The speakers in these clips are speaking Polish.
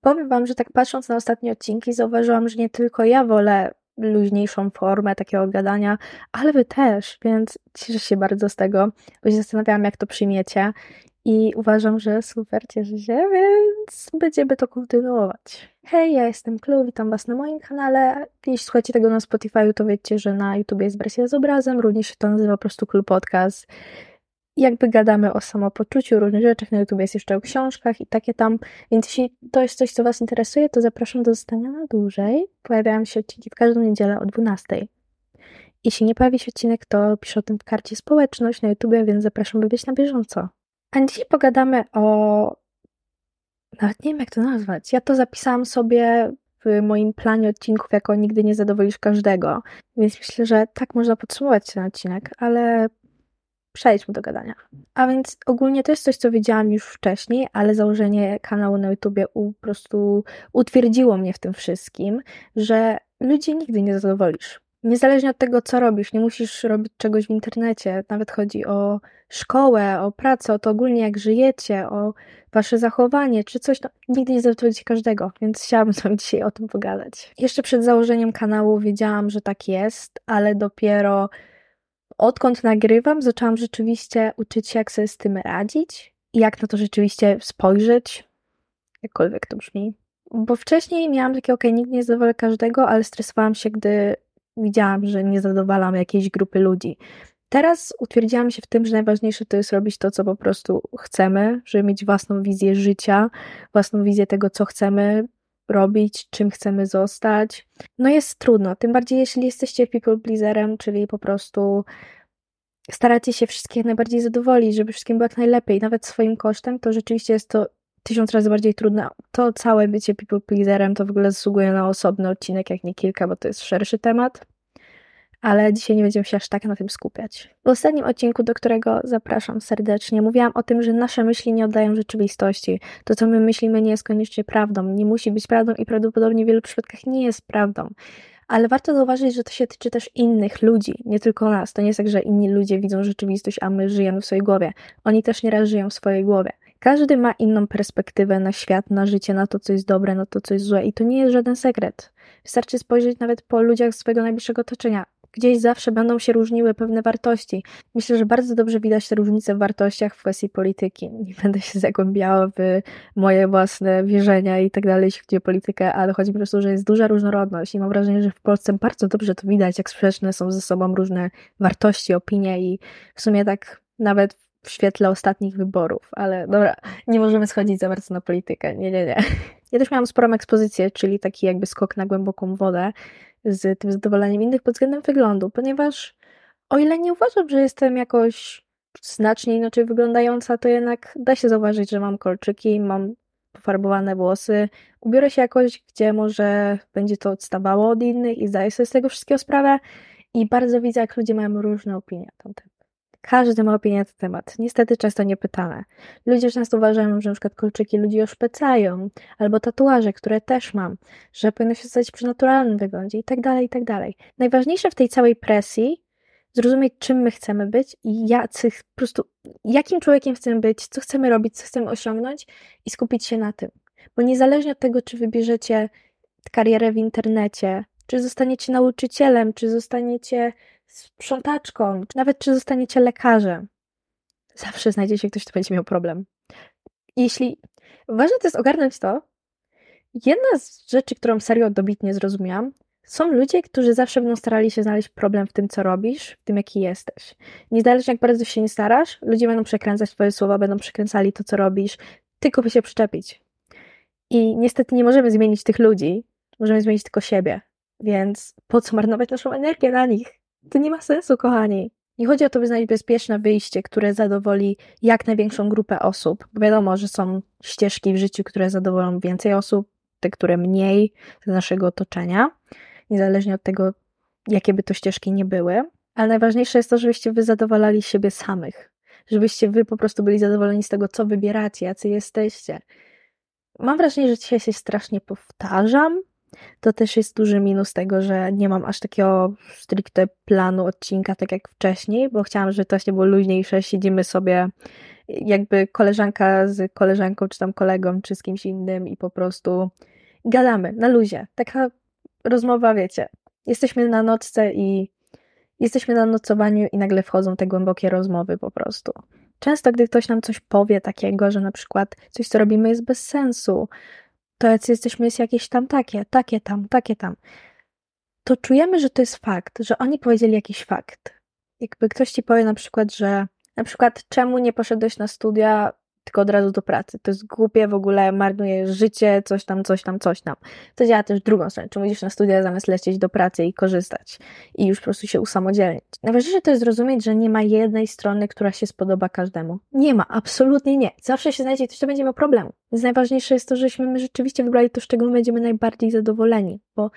powiem Wam, że tak patrząc na ostatnie odcinki, zauważyłam, że nie tylko ja wolę luźniejszą formę takiego gadania, ale Wy też, więc cieszę się bardzo z tego, bo się zastanawiałam, jak to przyjmiecie i uważam, że super, cieszę się, więc będziemy to kontynuować. Hej, ja jestem Klu, witam Was na moim kanale. Jeśli słuchacie tego na Spotify, to wiecie, że na YouTube jest wersja z obrazem, również się to nazywa po prostu Klu Podcast. Jakby gadamy o samopoczuciu, różnych rzeczach, na YouTube jest jeszcze o książkach i takie tam, więc jeśli to jest coś, co Was interesuje, to zapraszam do zostania na dłużej. Pojawiają się odcinki w każdą niedzielę o 12. Jeśli nie pojawi się odcinek, to piszę o tym w karcie społeczność na YouTube, więc zapraszam, by być na bieżąco. A dzisiaj pogadamy o. Nawet nie wiem, jak to nazwać. Ja to zapisałam sobie w moim planie odcinków jako nigdy nie zadowolisz każdego. Więc myślę, że tak można podsumować ten odcinek, ale przejdźmy do gadania. A więc ogólnie to jest coś, co wiedziałam już wcześniej, ale założenie kanału na YouTubie po prostu utwierdziło mnie w tym wszystkim, że ludzi nigdy nie zadowolisz. Niezależnie od tego, co robisz, nie musisz robić czegoś w internecie, nawet chodzi o szkołę, o pracę, o to ogólnie jak żyjecie, o wasze zachowanie, czy coś, no, nigdy nie zadowolicie każdego, więc chciałabym z wami dzisiaj o tym pogadać. Jeszcze przed założeniem kanału wiedziałam, że tak jest, ale dopiero odkąd nagrywam, zaczęłam rzeczywiście uczyć się, jak sobie z tym radzić i jak na to rzeczywiście spojrzeć, jakkolwiek to brzmi. Bo wcześniej miałam takie, ok, nigdy nie zadowolę każdego, ale stresowałam się, gdy widziałam, że nie zadowalam jakiejś grupy ludzi. Teraz utwierdziłam się w tym, że najważniejsze to jest robić to, co po prostu chcemy, żeby mieć własną wizję życia, własną wizję tego, co chcemy robić, czym chcemy zostać. No jest trudno, tym bardziej jeśli jesteście people pleaserem, czyli po prostu staracie się wszystkich najbardziej zadowolić, żeby wszystkim było jak najlepiej, nawet swoim kosztem, to rzeczywiście jest to tysiąc razy bardziej trudne. To całe bycie people pleaserem to w ogóle zasługuje na osobny odcinek, jak nie kilka, bo to jest szerszy temat. Ale dzisiaj nie będziemy się aż tak na tym skupiać. W ostatnim odcinku, do którego zapraszam serdecznie, mówiłam o tym, że nasze myśli nie oddają rzeczywistości. To, co my myślimy, nie jest koniecznie prawdą, nie musi być prawdą i prawdopodobnie w wielu przypadkach nie jest prawdą. Ale warto zauważyć, że to się tyczy też innych ludzi, nie tylko nas. To nie jest tak, że inni ludzie widzą rzeczywistość, a my żyjemy w swojej głowie. Oni też nieraz żyją w swojej głowie. Każdy ma inną perspektywę na świat, na życie, na to, co jest dobre, na to, co jest złe, i to nie jest żaden sekret. Wystarczy spojrzeć nawet po ludziach swojego najbliższego otoczenia. Gdzieś zawsze będą się różniły pewne wartości. Myślę, że bardzo dobrze widać te różnice w wartościach w kwestii polityki. Nie będę się zagłębiała w moje własne wierzenia i tak dalej, jeśli chodzi o politykę, ale chodzi po prostu, że jest duża różnorodność i mam wrażenie, że w Polsce bardzo dobrze to widać, jak sprzeczne są ze sobą różne wartości, opinie i w sumie tak nawet w świetle ostatnich wyborów, ale dobra, nie możemy schodzić za bardzo na politykę. Nie, nie, nie. Ja też miałam sporą ekspozycję, czyli taki jakby skok na głęboką wodę z tym zadowoleniem innych pod względem wyglądu, ponieważ o ile nie uważam, że jestem jakoś znacznie inaczej wyglądająca, to jednak da się zauważyć, że mam kolczyki, mam pofarbowane włosy, ubiorę się jakoś, gdzie może będzie to odstawało od innych i zdaję sobie z tego wszystkiego sprawę i bardzo widzę, jak ludzie mają różne opinie na ten. Każdy ma opinię na ten temat. Niestety często niepytane. Ludzie często uważają, że przykład kolczyki ludzi oszpecają, albo tatuaże, które też mam, że powinno się stać przy naturalnym wyglądzie i tak dalej, i tak. Najważniejsze w tej całej presji zrozumieć, czym my chcemy być i jacy, po prostu jakim człowiekiem chcemy być, co chcemy robić, co chcemy osiągnąć i skupić się na tym. Bo niezależnie od tego, czy wybierzecie karierę w internecie, czy zostaniecie nauczycielem, czy zostaniecie sprzątaczką, czy nawet czy zostaniecie lekarzem. Zawsze znajdzie się ktoś, kto będzie miał problem. Jeśli ważne to jest ogarnąć to, jedna z rzeczy, którą serio dobitnie zrozumiałam, są ludzie, którzy zawsze będą starali się znaleźć problem w tym, co robisz, w tym, jaki jesteś. Niezależnie jak bardzo się nie starasz, ludzie będą przekręcać twoje słowa, będą przekręcali to, co robisz, tylko by się przyczepić. I niestety nie możemy zmienić tych ludzi, możemy zmienić tylko siebie. Więc po co marnować naszą energię na nich? To nie ma sensu, kochani. Nie chodzi o to, by znaleźć bezpieczne wyjście, które zadowoli jak największą grupę osób, bo wiadomo, że są ścieżki w życiu, które zadowolą więcej osób, te, które mniej z naszego otoczenia, niezależnie od tego, jakie by to ścieżki nie były. Ale najważniejsze jest to, żebyście wy zadowalali siebie samych, żebyście wy po prostu byli zadowoleni z tego, co wybieracie, jacy jesteście. Mam wrażenie, że dzisiaj się strasznie powtarzam, to też jest duży minus tego, że nie mam aż takiego stricte planu odcinka, tak jak wcześniej, bo chciałam, żeby to właśnie było luźniejsze, siedzimy sobie jakby koleżanka z koleżanką, czy tam kolegą, czy z kimś innym i po prostu gadamy na luzie. Taka rozmowa, wiecie. Jesteśmy na nocce i jesteśmy na nocowaniu i nagle wchodzą te głębokie rozmowy po prostu. Często, gdy ktoś nam coś powie takiego, że na przykład coś, co robimy, jest bez sensu, to jacy jesteśmy jest jakieś tam takie, takie tam, takie tam, to czujemy, że to jest fakt, że oni powiedzieli jakiś fakt. Jakby ktoś ci powie na przykład, że na przykład czemu nie poszedłeś na studia tylko od razu do pracy. To jest głupie, w ogóle marnuje życie, coś tam, coś tam, coś tam. To działa też drugą stronę. Czy idziesz na studia zamiast lecieć do pracy i korzystać i już po prostu się usamodzielnić. Najważniejsze to jest zrozumieć, że nie ma jednej strony, która się spodoba każdemu. Nie ma, absolutnie nie. Zawsze się znajdzie ktoś, kto będzie miał problem. Więc najważniejsze jest to, żeśmy my rzeczywiście wybrali to, z czego my będziemy najbardziej zadowoleni, bo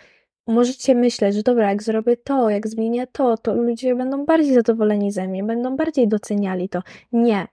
możecie myśleć, że dobra, jak zrobię to, jak zmienię to, to ludzie będą bardziej zadowoleni ze mnie, będą bardziej doceniali to. Nie,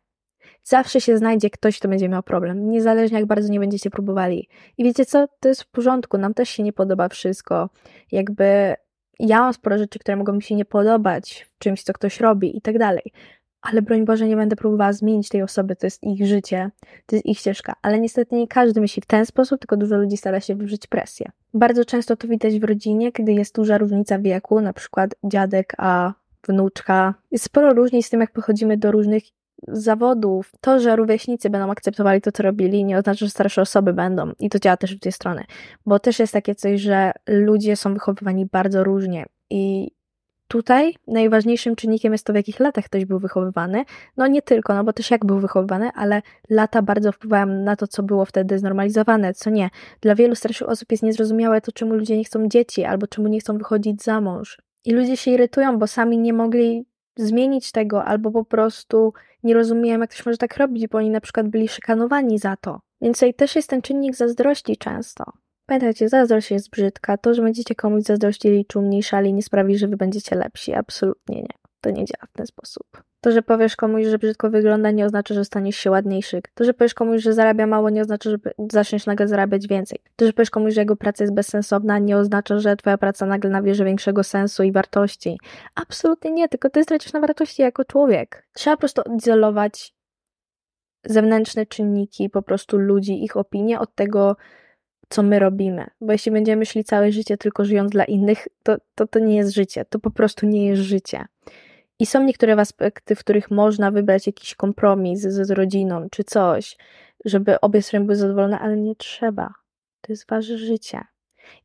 Zawsze się znajdzie ktoś, kto będzie miał problem, niezależnie jak bardzo nie będziecie próbowali. I wiecie co? To jest w porządku, nam też się nie podoba wszystko. Jakby ja mam sporo rzeczy, które mogą mi się nie podobać czymś, co ktoś robi i tak dalej. Ale broń Boże, nie będę próbowała zmienić tej osoby, to jest ich życie, to jest ich ścieżka. Ale niestety nie każdy myśli w ten sposób, tylko dużo ludzi stara się wywrzeć presję. Bardzo często to widać w rodzinie, kiedy jest duża różnica wieku, na przykład dziadek a wnuczka. Jest sporo różnic z tym, jak pochodzimy do różnych zawodów, to, że rówieśnicy będą akceptowali to, co robili, nie oznacza, że starsze osoby będą. I to działa też w dwie strony. Bo też jest takie coś, że ludzie są wychowywani bardzo różnie. I tutaj najważniejszym czynnikiem jest to, w jakich latach ktoś był wychowywany. No nie tylko, no bo też jak był wychowywany, ale lata bardzo wpływają na to, co było wtedy znormalizowane, co nie. Dla wielu starszych osób jest niezrozumiałe to, czemu ludzie nie chcą dzieci, albo czemu nie chcą wychodzić za mąż. I ludzie się irytują, bo sami nie mogli zmienić tego, albo po prostu nie rozumieją, jak ktoś może tak robić, bo oni na przykład byli szykanowani za to. Więc tutaj też jest ten czynnik zazdrości często. Pamiętajcie, zazdrość jest brzydka. To, że będziecie komuś zazdrościli czy umniejszali, nie sprawi, że wy będziecie lepsi. Absolutnie nie. To nie działa w ten sposób. To, że powiesz komuś, że brzydko wygląda, nie oznacza, że staniesz się ładniejszy. To, że powiesz komuś, że zarabia mało, nie oznacza, że zaczniesz nagle zarabiać więcej. To, że powiesz komuś, że jego praca jest bezsensowna, nie oznacza, że twoja praca nagle nabierze większego sensu i wartości. Absolutnie nie, tylko ty stracisz na wartości jako człowiek. Trzeba po prostu odizolować zewnętrzne czynniki, po prostu ludzi, ich opinie od tego, co my robimy. Bo jeśli będziemy szli całe życie tylko żyjąc dla innych, to, to to nie jest życie. To po prostu nie jest życie. I są niektóre aspekty, w których można wybrać jakiś kompromis z, z rodziną czy coś, żeby obie strony były zadowolone, ale nie trzeba. To jest wasze życie.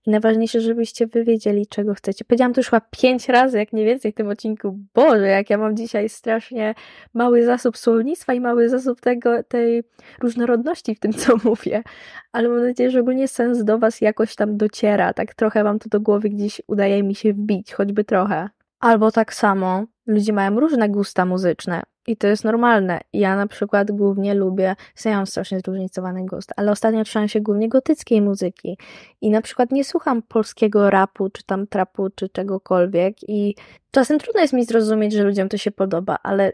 I najważniejsze, żebyście wy wiedzieli, czego chcecie. Powiedziałam to już chyba pięć razy, jak nie więcej w tym odcinku. Boże, jak ja mam dzisiaj strasznie mały zasób słownictwa i mały zasób tego, tej różnorodności w tym, co mówię. Ale mam nadzieję, że ogólnie sens do was jakoś tam dociera. Tak trochę wam to do głowy gdzieś udaje mi się wbić, choćby trochę. Albo tak samo, ludzie mają różne gusta muzyczne i to jest normalne. Ja na przykład głównie lubię, ja mam strasznie zróżnicowany gust, ale ostatnio trzymam się głównie gotyckiej muzyki i na przykład nie słucham polskiego rapu, czy tam trapu, czy czegokolwiek i czasem trudno jest mi zrozumieć, że ludziom to się podoba, ale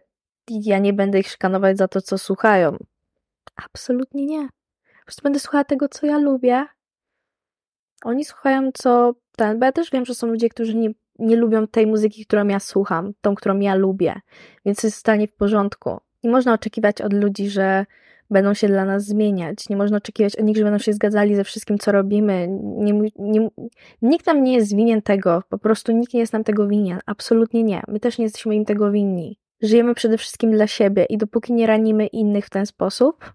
ja nie będę ich szkanować za to, co słuchają. Absolutnie nie. Po prostu będę słuchała tego, co ja lubię. Oni słuchają, co ten, bo ja też wiem, że są ludzie, którzy nie nie lubią tej muzyki, którą ja słucham, tą, którą ja lubię, więc jest stanie w porządku. Nie można oczekiwać od ludzi, że będą się dla nas zmieniać. Nie można oczekiwać od nich, że będą się zgadzali ze wszystkim, co robimy. Nie, nie, nikt nam nie jest winien tego, po prostu nikt nie jest nam tego winien. Absolutnie nie. My też nie jesteśmy im tego winni. Żyjemy przede wszystkim dla siebie i dopóki nie ranimy innych w ten sposób,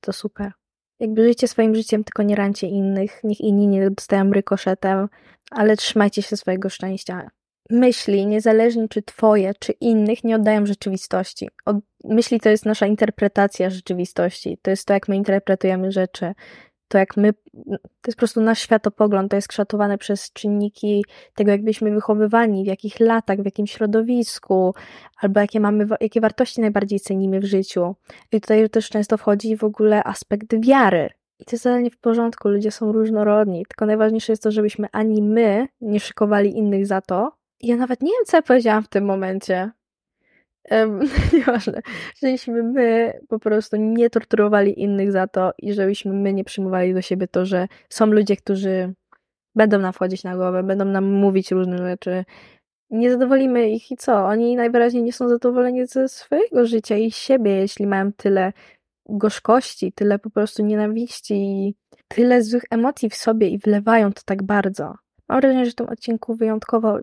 to super. Jakby żyjcie swoim życiem, tylko nie rancie innych, niech inni nie dostają rykoszetem, ale trzymajcie się swojego szczęścia. Myśli, niezależnie czy twoje, czy innych, nie oddają rzeczywistości. Od, myśli to jest nasza interpretacja rzeczywistości. To jest to, jak my interpretujemy rzeczy. To jak my, to jest po prostu nasz światopogląd, to jest kształtowane przez czynniki tego, jak byliśmy wychowywani, w jakich latach, w jakim środowisku, albo jakie mamy, jakie wartości najbardziej cenimy w życiu. I tutaj też często wchodzi w ogóle aspekt wiary. I to jest totalnie w porządku, ludzie są różnorodni, tylko najważniejsze jest to, żebyśmy ani my nie szykowali innych za to. Ja nawet nie wiem, co ja powiedziałam w tym momencie. Nieważne. Żebyśmy my po prostu nie torturowali innych za to i żebyśmy my nie przyjmowali do siebie to, że są ludzie, którzy będą nam wchodzić na głowę, będą nam mówić różne rzeczy, nie zadowolimy ich i co? Oni najwyraźniej nie są zadowoleni ze swojego życia i siebie, jeśli mają tyle gorzkości, tyle po prostu nienawiści i tyle złych emocji w sobie i wlewają to tak bardzo. Mam wrażenie, że w tym odcinku wyjątkowo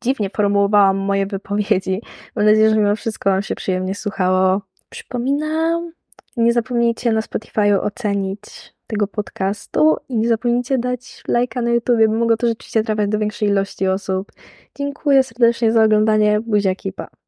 dziwnie formułowałam moje wypowiedzi. Mam nadzieję, że mimo wszystko Wam się przyjemnie słuchało. Przypominam, nie zapomnijcie na Spotify ocenić tego podcastu i nie zapomnijcie dać lajka na YouTubie, bo mogło to rzeczywiście trafiać do większej ilości osób. Dziękuję serdecznie za oglądanie. Buziaki, pa!